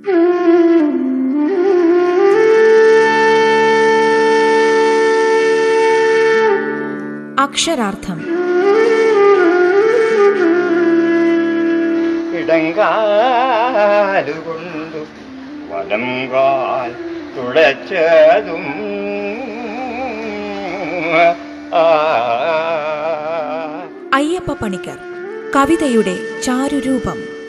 അക്ഷരാർത്ഥം. ഇടങ്കാലുകൊണ്ടു വലങ്കാൽ തുടച്ചതും. അയ്യപ്പ പണിക്കർ കവിതയുടെ ചാരുരൂപം.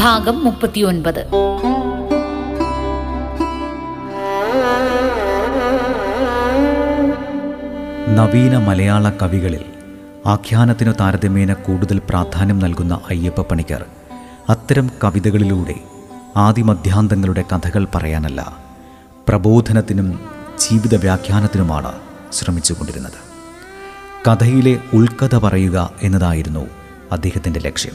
ഭാഗം മുപ്പത്തിയൊൻപത്. നവീന മലയാള കവികളിൽ ആഖ്യാനത്തിനു താരതമ്യേന കൂടുതൽ പ്രാധാന്യം നൽകുന്ന അയ്യപ്പ പണിക്കർ അത്തരം കവിതകളിലൂടെ ആദിമധ്യാന്തങ്ങളുടെ കഥകൾ പറയാനല്ല പ്രബോധനത്തിനും ജീവിത വ്യാഖ്യാനത്തിനുമാണ് ശ്രമിച്ചുകൊണ്ടിരുന്നത്. കഥയിലെ ഉൾക്കഥ പറയുക എന്നതായിരുന്നു അദ്ദേഹത്തിന്റെ ലക്ഷ്യം.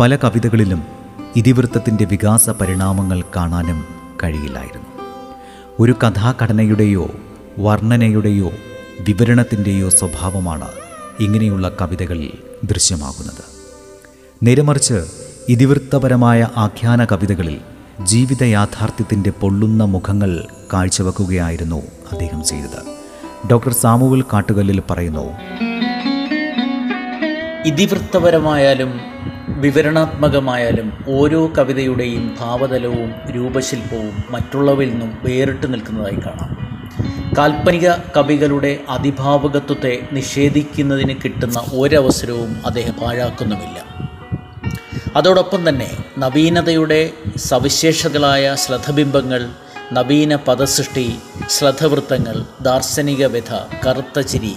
പല കവിതകളിലും ഇതിവൃത്തത്തിന്റെ വികാസ പരിണാമങ്ങൾ കാണാനും കഴിയില്ലായിരുന്നു. ഒരു കഥാഘടനയുടെയോ വർണനയുടെയോ വിവരണത്തിന്റെയോ സ്വഭാവമാണ് ഇങ്ങനെയുള്ള കവിതകളിൽ ദൃശ്യമാകുന്നത്. നേരെമറിച്ച് ഇതിവൃത്തപരമായ ആഖ്യാന കവിതകളിൽ ജീവിത യാഥാർത്ഥ്യത്തിന്റെ പൊള്ളുന്ന മുഖങ്ങൾ കാഴ്ചവെക്കുകയായിരുന്നു അദ്ദേഹം ചെയ്തത്. ഡോക്ടർ സാമുവൽ കാട്ടുകല്ലിൽ പറയുന്നു ഇതിവൃത്തപരമായാലും വിവരണാത്മകമായാലും ഓരോ കവിതയുടെയും ഭാവതലവും രൂപശില്പവും മറ്റുള്ളവയിൽ നിന്നും വേറിട്ട് നിൽക്കുന്നതായി കാണാം. കാൽപ്പനിക കവികളുടെ അതിഭാവകത്വത്തെ നിഷേധിക്കുന്നതിന് കിട്ടുന്ന ഒരവസരവും അദ്ദേഹം പാഴാക്കുന്നുമില്ല. അതോടൊപ്പം തന്നെ നവീനതയുടെ സവിശേഷതകളായ ശ്രദ്ധബിംബങ്ങൾ നവീന പദസൃഷ്ടി ശ്രദ്ധവൃത്തങ്ങൾ ദാർശനിക വ്യഥ കറുത്ത ചിരി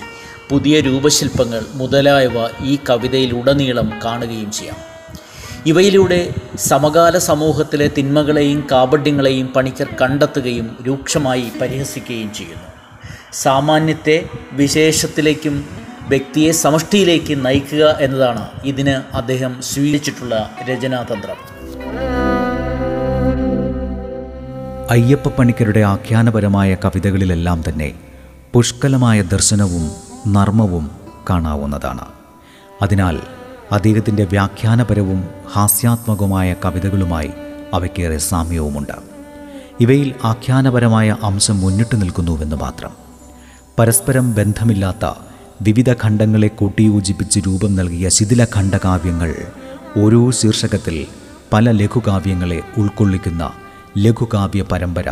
പുതിയ രൂപശില്പങ്ങൾ മുതലായവ ഈ കവിതയിലുടനീളം കാണുകയും ചെയ്യാം. ഇവയിലൂടെ സമകാല സമൂഹത്തിലെ തിന്മകളെയും കാപഡ്യങ്ങളെയും പണിക്കർ കണ്ടെത്തുകയും രൂക്ഷമായി പരിഹസിക്കുകയും ചെയ്യുന്നു. സാമാന്യത്തെ വിശേഷത്തിലേക്കും വ്യക്തിയെ സമഷ്ടിയിലേക്ക് നയിക്കുക എന്നതാണ് ഇതിന് അദ്ദേഹം സ്വീകരിച്ചിട്ടുള്ള രചനാതന്ത്രം. അയ്യപ്പ പണിക്കരുടെ ആഖ്യാനപരമായ കവിതകളിലെല്ലാം തന്നെ പുഷ്കലമായ ദർശനവും നർമ്മവും കാണാവുന്നതാണ്. അതിനാൽ അദ്ദേഹത്തിന്റെ വ്യാഖ്യാനപരവും ഹാസ്യാത്മകവുമായ കവിതകളുമായി അവയ്ക്കേറെ സാമ്യവുമുണ്ട്. ഇവയിൽ ആഖ്യാനപരമായ അംശം മുന്നിട്ട് നിൽക്കുന്നുവെന്ന് മാത്രം. പരസ്പരം ബന്ധമില്ലാത്ത വിവിധ ഖണ്ഡങ്ങളെ കൂട്ടിയോജിപ്പിച്ച് രൂപം നൽകിയ ശിഥില ഖണ്ഡകാവ്യങ്ങൾ ഓരോ ശീർഷകത്തിൽ പല ലഘുകാവ്യങ്ങളെ ഉൾക്കൊള്ളിക്കുന്ന ലഘുകാവ്യ പരമ്പര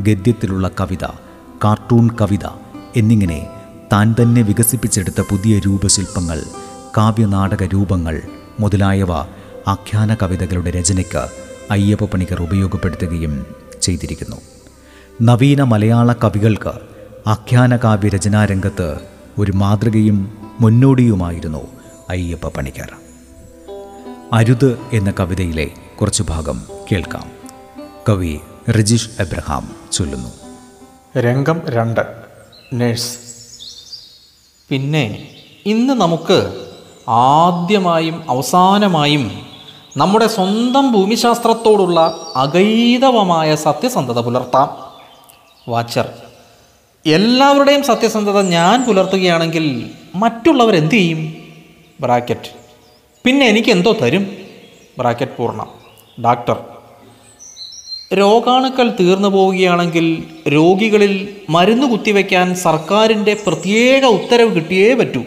ഗദ്യത്തിലുള്ള കവിത കാർട്ടൂൺ കവിത എന്നിങ്ങനെ താൻ തന്നെ വികസിപ്പിച്ചെടുത്ത പുതിയ രൂപശില്പങ്ങൾ കാവ്യനാടക രൂപങ്ങൾ മുതലായവ ആഖ്യാന കവിതകളുടെ രചനയ്ക്ക് അയ്യപ്പ പണിക്കർ ഉപയോഗപ്പെടുത്തുകയും ചെയ്തിരിക്കുന്നു. നവീന മലയാള കവികൾക്ക് ആഖ്യാന കാവ്യ രചനാരംഗത്ത് ഒരു മാതൃകയും മുന്നോടിയുമായിരുന്നു അയ്യപ്പ പണിക്കർ അരുത് എന്ന കവിതയിലെ കുറച്ചു ഭാഗം കേൾക്കാം. കവി രജിഷ് എബ്രഹാം ചൊല്ലുന്നു. രംഗം രണ്ട് നേഴ്സ്. പിന്നെ ഇന്ന് നമുക്ക് ആദ്യമായും അവസാനമായും നമ്മുടെ സ്വന്തം ഭൂമിശാസ്ത്രത്തോടുള്ള അഗൈതവമായ സത്യസന്ധത പുലർത്താം. വാച്ചർ എല്ലാവരുടെയും സത്യസന്ധത ഞാൻ പുലർത്തുകയാണെങ്കിൽ മറ്റുള്ളവർ എന്തു ചെയ്യും? ബ്രാക്കറ്റ്. പിന്നെ എനിക്ക് എന്തോ തരും? ബ്രാക്കറ്റ് പൂർണം. ഡാക്ടർ രോഗാണുക്കൾ തീർന്നു പോവുകയാണെങ്കിൽ രോഗികളിൽ മരുന്ന് കുത്തിവെക്കാൻ സർക്കാരിന്റെ പ്രത്യേക ഉത്തരവ് കിട്ടിയേ പറ്റൂ.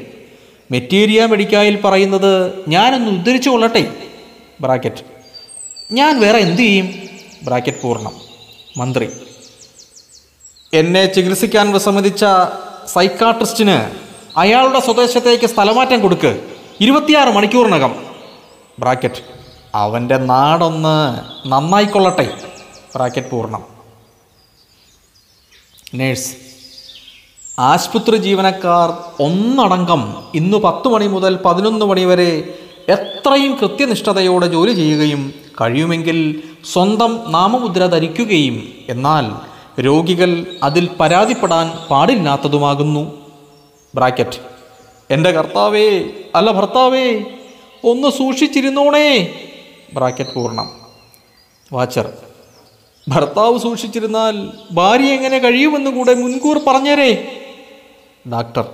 മെറ്റീരിയ മെഡിക്കായിൽ പറയുന്നത് ഞാനൊന്ന് ഉദ്ധരിച്ചു കൊള്ളട്ടെ. ബ്രാക്കറ്റ്. ഞാൻ വേറെ എന്തു ചെയ്യും? ബ്രാക്കറ്റ് പൂർണം. മന്ത്രി. എന്നെ ചികിത്സിക്കാൻ വിസമ്മതിച്ച സൈക്കാട്രിസ്റ്റിന് അയാളുടെ സ്വദേശത്തേക്ക് സ്ഥലമാറ്റം കൊടുക്ക്. ഇരുപത്തിയാറ് മണിക്കൂറിനകം. ബ്രാക്കറ്റ്. അവന്റെ നാടൊന്ന് നന്നായിക്കൊള്ളട്ടെ. ബ്രാക്കറ്റ് പൂർണം. നേഴ്സ്. ആശുപത്രി ജീവനക്കാർ ഒന്നടങ്കം ഇന്ന് പത്ത് മണി മുതൽ പതിനൊന്ന് മണി വരെ എത്രയും കൃത്യനിഷ്ഠതയോടെ ജോലി ചെയ്യുകയും കഴിയുമെങ്കിൽ സ്വന്തം നാമമുദ്ര ധരിക്കുകയും എന്നാൽ രോഗികൾ അതിൽ പരാതിപ്പെടാൻ പാടില്ലാത്തതുമാകുന്നു. ബ്രാക്കറ്റ്. എന്റെ കർത്താവേ അല്ല ഭർത്താവേ ഒന്ന് സൂക്ഷിച്ചിരുന്നോണേ. ബ്രാക്കറ്റ് പൂർണം. വാച്ചർ. ഭർത്താവ് സൂക്ഷിച്ചിരുന്നാൽ ഭാര്യ എങ്ങനെ കഴിയുമെന്ന് കൂടെ മുൻകൂർ പറഞ്ഞേരേ. ഡാക്ടർ.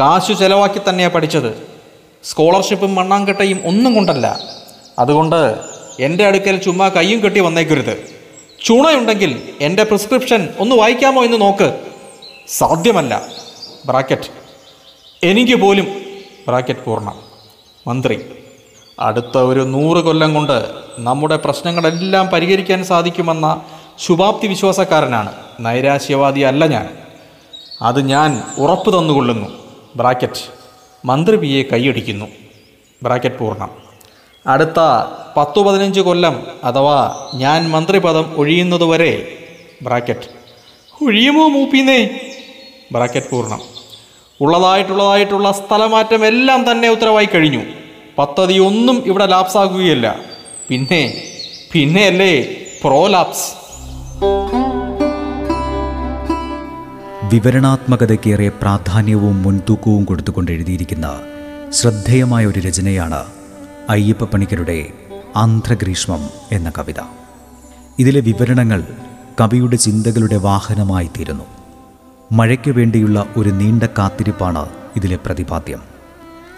കാശു ചെലവാക്കി തന്നെയാണ് പഠിച്ചത്. സ്കോളർഷിപ്പും മണ്ണാങ്കട്ടയും ഒന്നും കൊണ്ടല്ല. അതുകൊണ്ട് എന്റെ അടുക്കൽ ചുമ്മാ കയ്യും കെട്ടി വന്നേക്കരുത്. ചുണയുണ്ടെങ്കിൽ എന്റെ പ്രിസ്ക്രിപ്ഷൻ ഒന്ന് വായിക്കാമോ എന്ന് നോക്ക്. സാധ്യമല്ല. ബ്രാക്കറ്റ് എനിക്ക് പോലും ബ്രാക്കറ്റ് പൂർണം. മന്ത്രി അടുത്ത ഒരു നൂറ് കൊല്ലം കൊണ്ട് നമ്മുടെ പ്രശ്നങ്ങളെല്ലാം പരിഹരിക്കാൻ സാധിക്കുമെന്ന ശുഭാപ്തി വിശ്വാസക്കാരനാണ്. നൈരാശ്യവാദിയല്ല ഞാൻ. അത് ഞാൻ ഉറപ്പ് തന്നുകൊള്ളുന്നു. ബ്രാക്കറ്റ്. മന്ത്രി പിയെ കൈയടിക്കുന്നു. ബ്രാക്കറ്റ് പൂർണം. അടുത്ത പത്തു പതിനഞ്ച് കൊല്ലം അഥവാ ഞാൻ മന്ത്രിപദം ഒഴിയുന്നതുവരെ ബ്രാക്കറ്റ്. ഒഴിയുമോ മൂപ്പിന്നേ? ബ്രാക്കറ്റ് പൂർണം. ഉള്ളതായിട്ടുള്ളതായിട്ടുള്ള സ്ഥലമാറ്റം എല്ലാം തന്നെ ഉത്തരവായി കഴിഞ്ഞു. പദ്ധതി ഒന്നും ഇവിടെ ലാപ്സാകുകയില്ല. പിന്നെ പിന്നെയല്ലേ പ്രോലാപ്സ് വിവരണാത്മകതയ്ക്കേറെ പ്രാധാന്യവും മുൻതൂക്കവും കൊടുത്തുകൊണ്ട് എഴുതിയിരിക്കുന്ന ശ്രദ്ധേയമായ ഒരു രചനയാണ് അയ്യപ്പ പണിക്കരുടെ ആന്ധ്രഗ്രീഷ്മം എന്ന കവിത. ഇതിലെ വിവരണങ്ങൾ കവിയുടെ ചിന്തകളുടെ വാഹനമായി തീരുന്നു. മഴയ്ക്ക് വേണ്ടിയുള്ള ഒരു നീണ്ട കാത്തിരിപ്പാണ് ഇതിലെ പ്രതിപാദ്യം.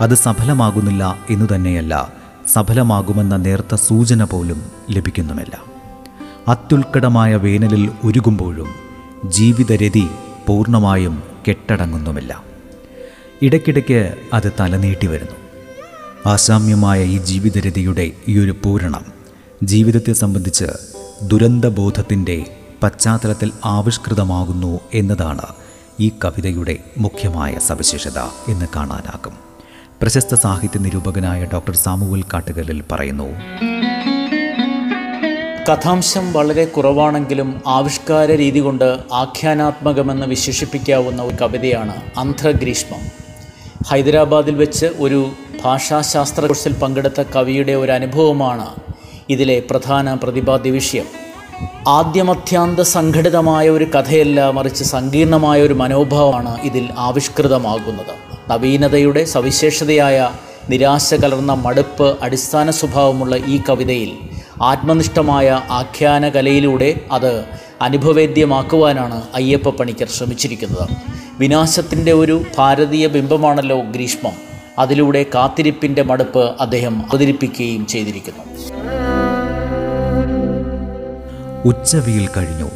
അത് സഫലമാകുന്നില്ല എന്നു തന്നെയല്ല സഫലമാകുമെന്ന നേർത്ത സൂചന പോലും ലഭിക്കുന്നുമില്ല. അത്യുൽക്കടമായ വേനലിൽ ഒരുകുമ്പോഴും ജീവിതരതി പൂർണമായും കെട്ടടങ്ങുന്നുമില്ല. ഇടയ്ക്കിടയ്ക്ക് അത് തലനീട്ടി വരുന്നു. അസാമ്യമായ ഈ ജീവിതരതിയുടെ ഈ ഒരു പൂരണം ജീവിതത്തെ സംബന്ധിച്ച് ദുരന്തബോധത്തിന്റെ പശ്ചാത്തലത്തിൽ ആവിഷ്കൃതമാകുന്നു എന്നതാണ് ഈ കവിതയുടെ മുഖ്യമായ സവിശേഷത എന്ന് കാണാനാകും. പ്രശസ്ത സാഹിത്യ നിരൂപകനായ ഡോക്ടർ സാമുവൽ കാട്ടുകലിൽ പറയുന്നു കഥാംശം വളരെ കുറവാണെങ്കിലും ആവിഷ്കാര രീതി കൊണ്ട് ആഖ്യാനാത്മകമെന്ന് വിശേഷിപ്പിക്കാവുന്ന ഒരു കവിതയാണ് അന്ധ്രഗ്രീഷ്മം ഹൈദരാബാദിൽ വെച്ച് ഒരു ഭാഷാശാസ്ത്ര കോഴ്സിൽ പങ്കെടുത്ത കവിയുടെ ഒരു അനുഭവമാണ് ഇതിലെ പ്രധാന പ്രതിപാദ്യ വിഷയം. ആദ്യമത്യാന്ത സംഘടിതമായ ഒരു കഥയല്ല മറിച്ച് സങ്കീർണമായ ഒരു മനോഭാവമാണ് ഇതിൽ ആവിഷ്കൃതമാകുന്നത്. നവീനതയുടെ സവിശേഷതയായ നിരാശ കലർന്ന മടുപ്പ് അടിസ്ഥാന സ്വഭാവമുള്ള ഈ കവിതയിൽ ആത്മനിഷ്ഠമായ ആഖ്യാന കലയിലൂടെ അത് അനുഭവേദ്യമാക്കുവാനാണ് അയ്യപ്പ പണിക്കർ ശ്രമിച്ചിരിക്കുന്നത്. വിനാശത്തിന്റെ ഒരു ഭാരതീയ ബിംബമാണല്ലോ ഗ്രീഷ്മം. അതിലൂടെ കാത്തിരിപ്പിന്റെ മടുപ്പ് അദ്ദേഹം അവതരിപ്പിക്കുകയും ചെയ്തിരിക്കുന്നു. ഉച്ചവിയിൽ കഴിഞ്ഞു.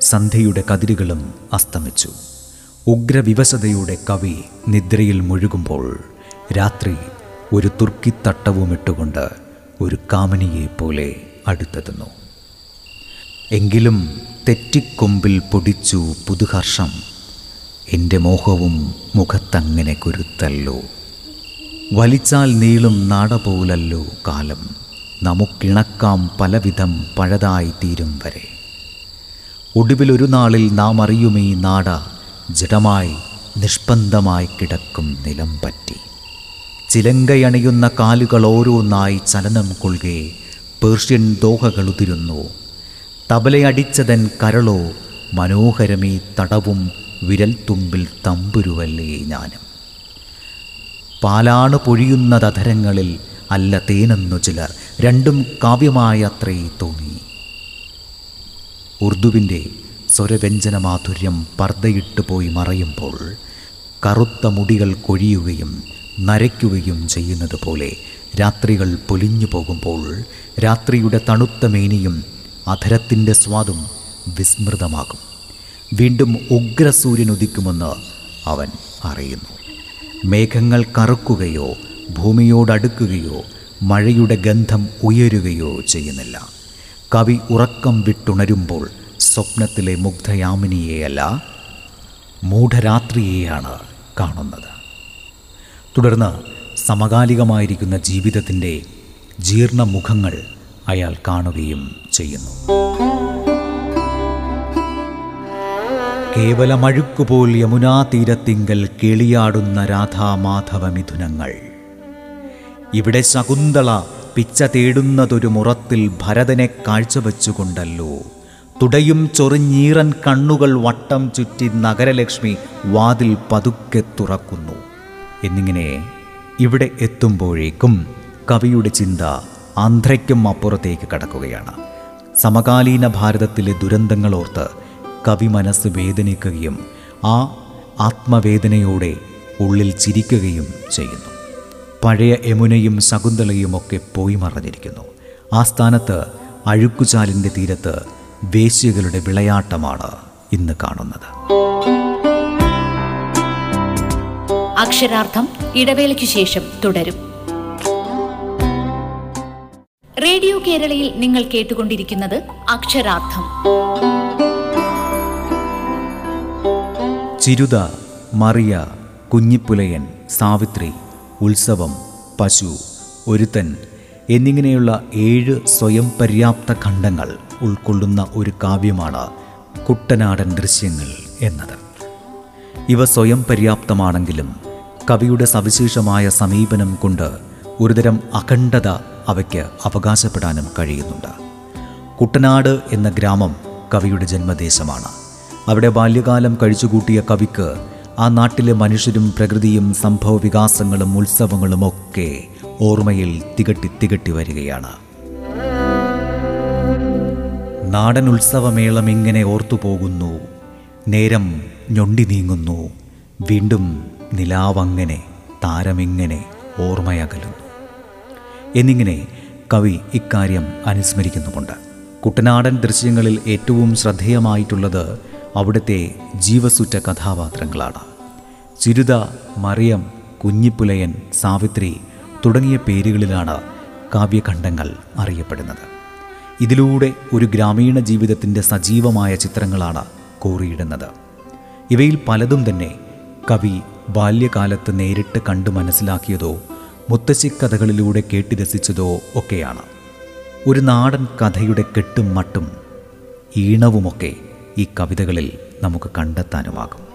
സന്ധ്യയുടെ കതിരുകളും അസ്തമിച്ചു. ഉഗ്രവിവശതയുടെ കവി നിദ്രയിൽ മുഴുകുമ്പോൾ രാത്രി ഒരു തുർക്കിത്തട്ടവുമിട്ടുകൊണ്ട് ഒരു കാമനിയെ പോലെ അടുത്തെത്തുന്നു എങ്കിലും തെറ്റിക്കൊമ്പിൽ പൊടിച്ചു പുതുഹർഷം എന്റെ മോഹവും മുഖത്തങ്ങനെ കുരുത്തല്ലോ. വലിച്ചാൽ നീളും നാട പോലല്ലോ കാലം നമുക്കിണക്കാം പലവിധം പഴതായിത്തീരും വരെ. ഒടുവിലൊരു നാളിൽ നാം അറിയുമീ നാട ജഡമായി നിഷ്പന്ദമായി കിടക്കും നിലം പറ്റി. ചിലങ്കയണിയുന്ന കാലുകൾ ഓരോന്നായി ചലനം കൊള്ളുകെ പേർഷ്യൻ ദോഹകൾ ഉതിരുന്നു. തബലയടിച്ചതൻ കരളോ മനോഹരമീ തടവും വിരൽത്തുമ്പിൽ തമ്പുരുവല്ലേ ഞാനും. പാലാണ് പൊഴിയുന്നതധരങ്ങളിൽ അല്ല തേനെന്നു ചിലർ രണ്ടും കാവ്യമായത്രേ തോന്നി. ഉർദുവിന്റെ സ്വരവ്യഞ്ജന മാധുര്യം പർദ്ദയിട്ട് പോയി മറയുമ്പോൾ കറുത്ത മുടികൾ കൊഴിയുകയും നരയ്ക്കുകയും ചെയ്യുന്നത് പോലെ രാത്രികൾ പൊലിഞ്ഞു പോകുമ്പോൾ രാത്രിയുടെ തണുത്ത മേനിയും അധരത്തിന്റെ സ്വാദും വിസ്മൃതമാകും. വീണ്ടും ഉഗ്രസൂര്യൻ ഉദിക്കുമെന്ന് അവൻ അറിയുന്നു. മേഘങ്ങൾ കറുക്കുകയോ ഭൂമിയോടടുക്കുകയോ മഴയുടെ ഗന്ധം ഉയരുകയോ ചെയ്യുന്നില്ല. കവി ഉറക്കം വിട്ടുണരുമ്പോൾ സ്വപ്നത്തിലെ മുഗ്ധയാമിനിയെയല്ല മൂഢരാത്രിയെയാണ് കാണുന്നത്. തുടർന്ന് സമകാലികമായിരിക്കുന്ന ജീവിതത്തിന്റെ ജീർണമുഖങ്ങൾ അയാൾ കാണുകയും ചെയ്യുന്നു. കേവലമഴുക്കുപോൽ യമുനാ തീരത്തിങ്കൽ കേളിയാടുന്ന രാധാമാധവ മിഥുനങ്ങൾ ഇവിടെ ശകുന്തള പിച്ച തേടുന്നതൊരു മുറത്തിൽ ഭരതനെ കാഴ്ചവെച്ചുകൊണ്ടല്ലോ. തുടയും ചൊറിഞ്ഞീറൻ കണ്ണുകൾ വട്ടം ചുറ്റി നഗരലക്ഷ്മി വാതിൽ പതുക്കെ തുറക്കുന്നു. എന്നിങ്ങനെ ഇവിടെ എത്തുമ്പോഴേക്കും കവിയുടെ ചിന്ത ആന്ധ്രയ്ക്കും അപ്പുറത്തേക്ക് കടക്കുകയാണ്. സമകാലീന ഭാരതത്തിലെ ദുരന്തങ്ങളോർത്ത് കവി മനസ്സ് വേദനിക്കുകയും ആ ആത്മവേദനയോടെ ഉള്ളിൽ ചിരിക്കുകയും ചെയ്യുന്നു. പഴയ യമുനയും ശകുന്തളയും ഒക്കെ പോയി മറഞ്ഞിരിക്കുന്നു. ആ സ്ഥാനത്ത് അഴുക്കുചാലിന്റെ തീരത്ത് വേശ്യകളുടെ വിളയാട്ടമാണ് ഇന്ന് കാണുന്നത്. അക്ഷരാർത്ഥം ഇടവേളയ്ക്ക് ശേഷം തുടരും. റേഡിയോ കേരളയിൽ നിങ്ങൾ കേട്ടുകൊണ്ടിരിക്കുന്നത് അക്ഷരാർത്ഥം. ചിരുത മറിയ കുഞ്ഞിപ്പുലയൻ സാവിത്രി ഉത്സവം പശു ഒരുത്തൻ എന്നിങ്ങനെയുള്ള ഏഴ് സ്വയം പര്യാപ്ത ഖണ്ഡങ്ങൾ ഉൾക്കൊള്ളുന്ന ഒരു കാവ്യമാണ് കുട്ടനാടൻ ദൃശ്യങ്ങൾ എന്നത്. ഇവ സ്വയം പര്യാപ്തമാണെങ്കിലും കവിയുടെ സവിശേഷമായ സമീപനം കൊണ്ട് ഒരുതരം അഖണ്ഡത അവയ്ക്ക് അവകാശപ്പെടാനും കഴിയുന്നുണ്ട്. കുട്ടനാട് എന്ന ഗ്രാമം കവിയുടെ ജന്മദേശമാണ്. അവിടെ ബാല്യകാലം കഴിച്ചുകൂട്ടിയ കവിക്ക് ആ നാട്ടിലെ മനുഷ്യരും പ്രകൃതിയും സംഭവ വികാസങ്ങളും ഉത്സവങ്ങളും ഒക്കെ ഓർമ്മയിൽ തികട്ടി തികട്ടി വരികയാണ്. നാടൻ ഉത്സവമേളം ഇങ്ങനെ ഓർത്തുപോകുന്നു നേരം ഞൊണ്ടി നീങ്ങുന്നു. വീണ്ടും നിലാവങ്ങനെ താരമിങ്ങനെ ഓർമ്മയകലുന്നു. എന്നിങ്ങനെ കവി ഇക്കാര്യം അനുസ്മരിക്കുന്നുമുണ്ട്. കുട്ടനാടൻ ദൃശ്യങ്ങളിൽ ഏറ്റവും ശ്രദ്ധേയമായിട്ടുള്ളത് അവിടുത്തെ ജീവസുറ്റ കഥാപാത്രങ്ങളാണ്. ചിരുത മറിയം കുഞ്ഞിപ്പുലയൻ സാവിത്രി തുടങ്ങിയ പേരുകളിലാണ് കാവ്യഖണ്ഡങ്ങൾ അറിയപ്പെടുന്നത്. ഇതിലൂടെ ഒരു ഗ്രാമീണ ജീവിതത്തിന്റെ സജീവമായ ചിത്രങ്ങളാണ് കോറിയിടുന്നത്. ഇവയിൽ പലതും തന്നെ കവി ബാല്യകാലത്ത് നേരിട്ട് കണ്ടു മനസ്സിലാക്കിയതോ മുത്തശ്ശിക്കഥകളിലൂടെ കേട്ട് രസിച്ചതോ ഒക്കെയാണ്. ഒരു നാടൻ കഥയുടെ കെട്ടും മട്ടും ഈണവുമൊക്കെ ഈ കവിതകളിൽ നമുക്ക് കണ്ടെത്താനുമാകും.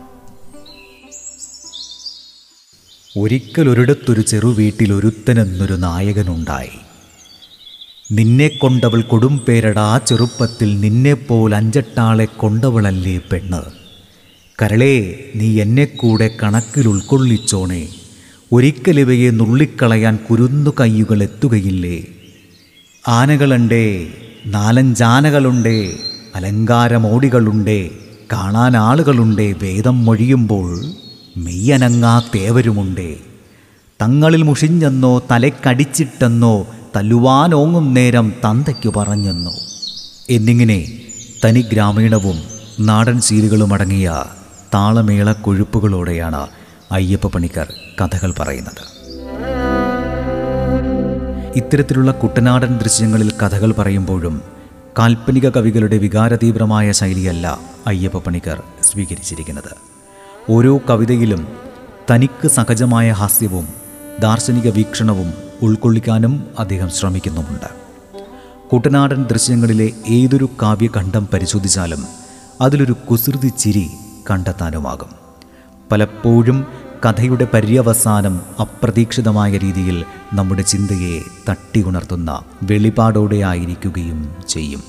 വീട്ടിൽ ഒരുത്തനെന്നൊരു നായകനുണ്ടായി. നിന്നെ കൊണ്ടവൾ കൊടുംപേരടാ ചെറുപ്പത്തിൽ നിന്നെപ്പോൽ അഞ്ചെട്ടാളെ കൊണ്ടവളല്ലേ പെണ്ണ്? കരളേ നീ എന്നെ കൂടെ കണക്കിൽ ഉൾക്കൊള്ളിച്ചോണേ. ഒരിക്കലിവയെ നുള്ളിക്കളയാൻ കുരുന്നു കയ്യുകൾ എത്തുകയില്ലേ? ആനകളുണ്ടേ നാലഞ്ചാനകളുണ്ടേ അലങ്കാരമോടികളുണ്ടേ കാണാൻ ആളുകളുണ്ടേ വേദം മൊഴിയുമ്പോൾ മെയ്യനങ്ങാ തേവരുമുണ്ടേ. തങ്ങളിൽ മുഷിഞ്ഞെന്നോ തലക്കടിച്ചിട്ടെന്നോ തല്ലുവാനോങ്ങും നേരം തന്തയ്ക്കു പറഞ്ഞെന്നോ. എന്നിങ്ങനെ തനി ഗ്രാമീണവും നാടൻ ശീലുകളും അടങ്ങിയ താളമേള കൊഴുപ്പുകളോടെയാണ് അയ്യപ്പ പണിക്കർ കഥകൾ പറയുന്നത്. ഇത്തരത്തിലുള്ള കുട്ടനാടൻ ദൃശ്യങ്ങളിൽ കഥകൾ പറയുമ്പോഴും കാൽപ്പനിക കവികളുടെ വികാരതീവ്രമായ ശൈലിയല്ല അയ്യപ്പ പണിക്കർ സ്വീകരിച്ചിരിക്കുന്നത്. ഓരോ കവിതയിലും തനിക്ക് സഹജമായ ഹാസ്യവും ദാർശനിക വീക്ഷണവും ഉൾക്കൊള്ളിക്കാനും അദ്ദേഹം ശ്രമിക്കുന്നുമുണ്ട്. കുട്ടനാടൻ ദൃശ്യങ്ങളിലെ ഏതൊരു കാവ്യഖണ്ഡം പരിശോധിച്ചാലും അതിലൊരു കുസൃതി ചിരി കണ്ടെത്താനുമാകും. പലപ്പോഴും കഥയുടെ പര്യവസാനം അപ്രതീക്ഷിതമായ രീതിയിൽ നമ്മുടെ ചിന്തയെ തട്ടി ഉണർത്തുന്ന വെളിപാടോടെ ആയിരിക്കുകയും ചെയ്യും.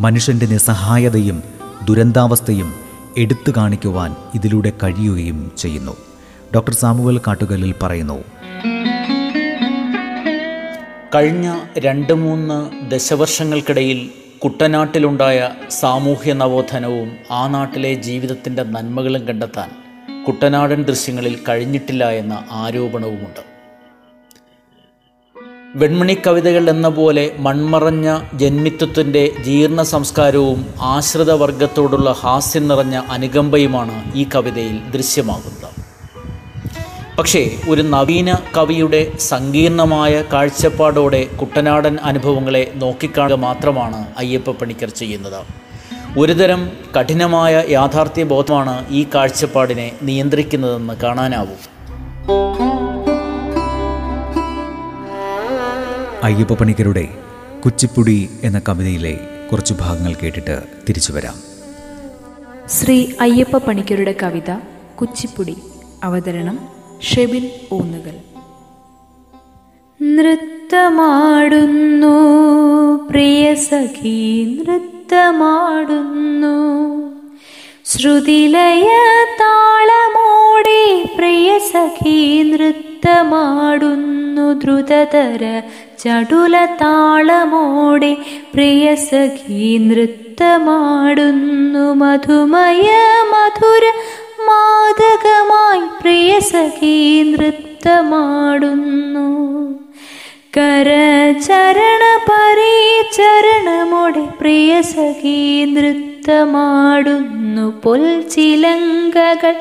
മനുഷ്യന്റെ നിസ്സഹായതയും ദുരന്താവസ്ഥയും എടുത്തു കാണിക്കുവാൻ ഇതിലൂടെ കഴിയുകയും ചെയ്യുന്നു. ഡോക്ടർ സാമുവൽ കാട്ടുകല്ലിൽ പറയുന്നു കഴിഞ്ഞ രണ്ട് മൂന്ന് ദശവർഷങ്ങൾക്കിടയിൽ കുട്ടനാട്ടിലുണ്ടായ സാമൂഹ്യ നവോത്ഥാനവും ആ നാട്ടിലെ ജീവിതത്തിന്റെ നന്മകളും കണ്ടെത്താൻ കുട്ടനാടൻ ദൃശ്യങ്ങളിൽ കഴിഞ്ഞിട്ടില്ല എന്ന ആരോപണവുമുണ്ട്. വെൺമണി കവിതകൾ എന്ന പോലെ മൺമറഞ്ഞ ജന്മിത്വത്തിന്റെ ജീർണ സംസ്കാരവും ആശ്രിതവർഗത്തോടുള്ള ഹാസ്യം നിറഞ്ഞ അനുകമ്പയുമാണ് ഈ കവിതയിൽ ദൃശ്യമാകുന്നത്. പക്ഷേ ഒരു നവീന കവിയുടെ സങ്കീർണമായ കാഴ്ചപ്പാടോടെ കുട്ടനാടൻ അനുഭവങ്ങളെ നോക്കിക്കാണുക മാത്രമാണ് അയ്യപ്പ പണിക്കർ ചെയ്യുന്നത്. ഒരുതരം കഠിനമായ യാഥാർത്ഥ്യ ബോധമാണ് ഈ കാഴ്ചപ്പാടിനെ നിയന്ത്രിക്കുന്നതെന്ന് കാണാനാവും. അയ്യപ്പ പണിക്കരുടെ കുച്ചിപ്പുടി എന്ന കവിതയിലെ കുറച്ച് ഭാഗങ്ങൾ കേട്ടിട്ട് തിരിച്ചു വരാം. ശ്രീ അയ്യപ്പ പണിക്കരുടെ കവിത കുച്ചിപ്പുടി. അവതരണം ഷെബിൻ ഊന്നുകൽ. നൃത്തമാടുന്നു പ്രിയ സഖി നൃത്തമാടുന്നു. ശ്രുതിലയ താളമോടെ പ്രിയ സഖി നൃത്തമാടുന്നു. ദ്രുതതര ചടുല താളമോടെ പ്രിയ സഖി നൃത്തമാടുന്നു. മധുമയ മധുര മാതകമായി പ്രിയ സഖീ നൃത്തമാടുന്നു. കരചരണ പരിചരണമോടെ പ്രിയ സഖീ നൃത്തമാടുന്നു. പൊൽച്ചിലങ്കകൾ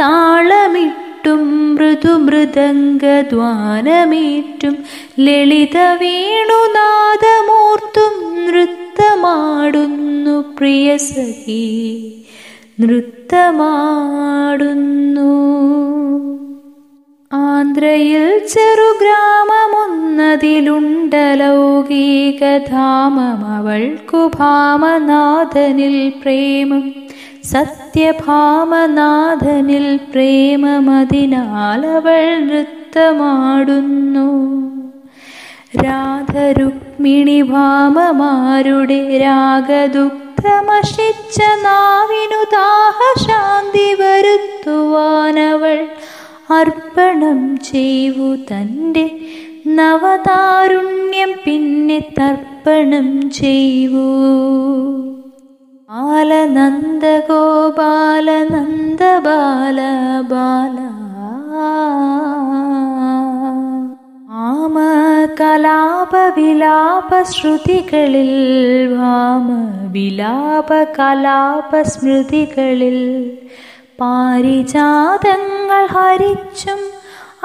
താളമിട്ടും മൃദുമൃദംഗദ്വാനമേറ്റും ലളിത വേണുനാഥമൂർത്തും നൃത്തമാടുന്നു പ്രിയ സഖീ. നൃത്തമാടുന്നു. ആന്ധ്രയിൽ ചെറുഗ്രാമമൊന്നതിലുണ്ടലൗകികധാമം അവൾക്കു ഭാമനാഥനിൽ പ്രേമം സത്യഭാമനാഥനിൽ പ്രേമമതിനാൽ അവൾ നൃത്തമാടുന്നു. രാധരുക്മിണി ഭാമമാരുടെ രാഗദുഗ്ധമഷിച്ച നാവിനു ദാഹശാന്തി വരുത്തുവാനവൾ അർപ്പണം ചെയ്യൂ തന്റെ നവതാരുണ്യം പിന്നെ തർപ്പണം ചെയ്യൂ ബാലനന്ദ ഗോപാലനന്ദ ബാല ബാല ആമ കലാപ വിലാപ ശ്രുതികളിൽ വാമ വിലാപ കലാപ സ്മൃതികളിൽ പാരിജാതങ്ങൾ ഹരിച്ചും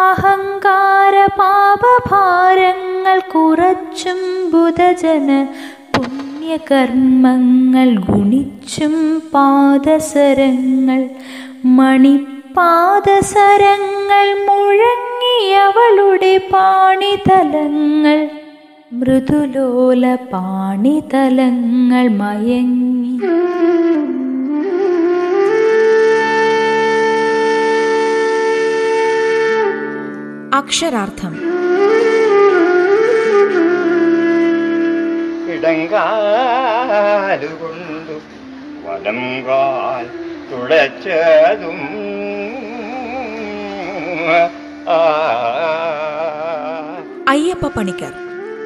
അഹങ്കാര പാപഭാരങ്ങൾ കുറച്ചും ബുധജന പുണ്യകർമ്മങ്ങൾ ഗുണിച്ചും പാദസരങ്ങൾ മണിപ്പാദസരങ്ങൾ മുഴങ്ങിയവളുടെ പാണിതലങ്ങൾ മൃദുലോല പാണിതലങ്ങൾ മയങ്ങി. അക്ഷരാർത്ഥം. ഇടങ്കാലുകൊണ്ടു വലം കാൽ തുളച്ചതും അയ്യപ്പ പണിക്കർ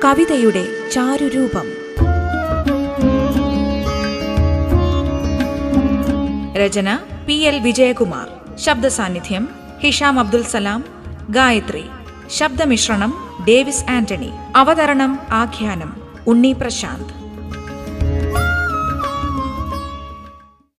കവിതയുടെ ചാരുരൂപം. രചന പി എൽ വിജയകുമാർ. ശബ്ദ സാന്നിധ്യം ഹിഷാം അബ്ദുൽ സലാം. ഗായത്രി ശബ്ദമിശ്രണം ഡേവിസ് ആന്റണി. അവതരണം ആഖ്യാനം ഉണ്ണി പ്രശാന്ത്.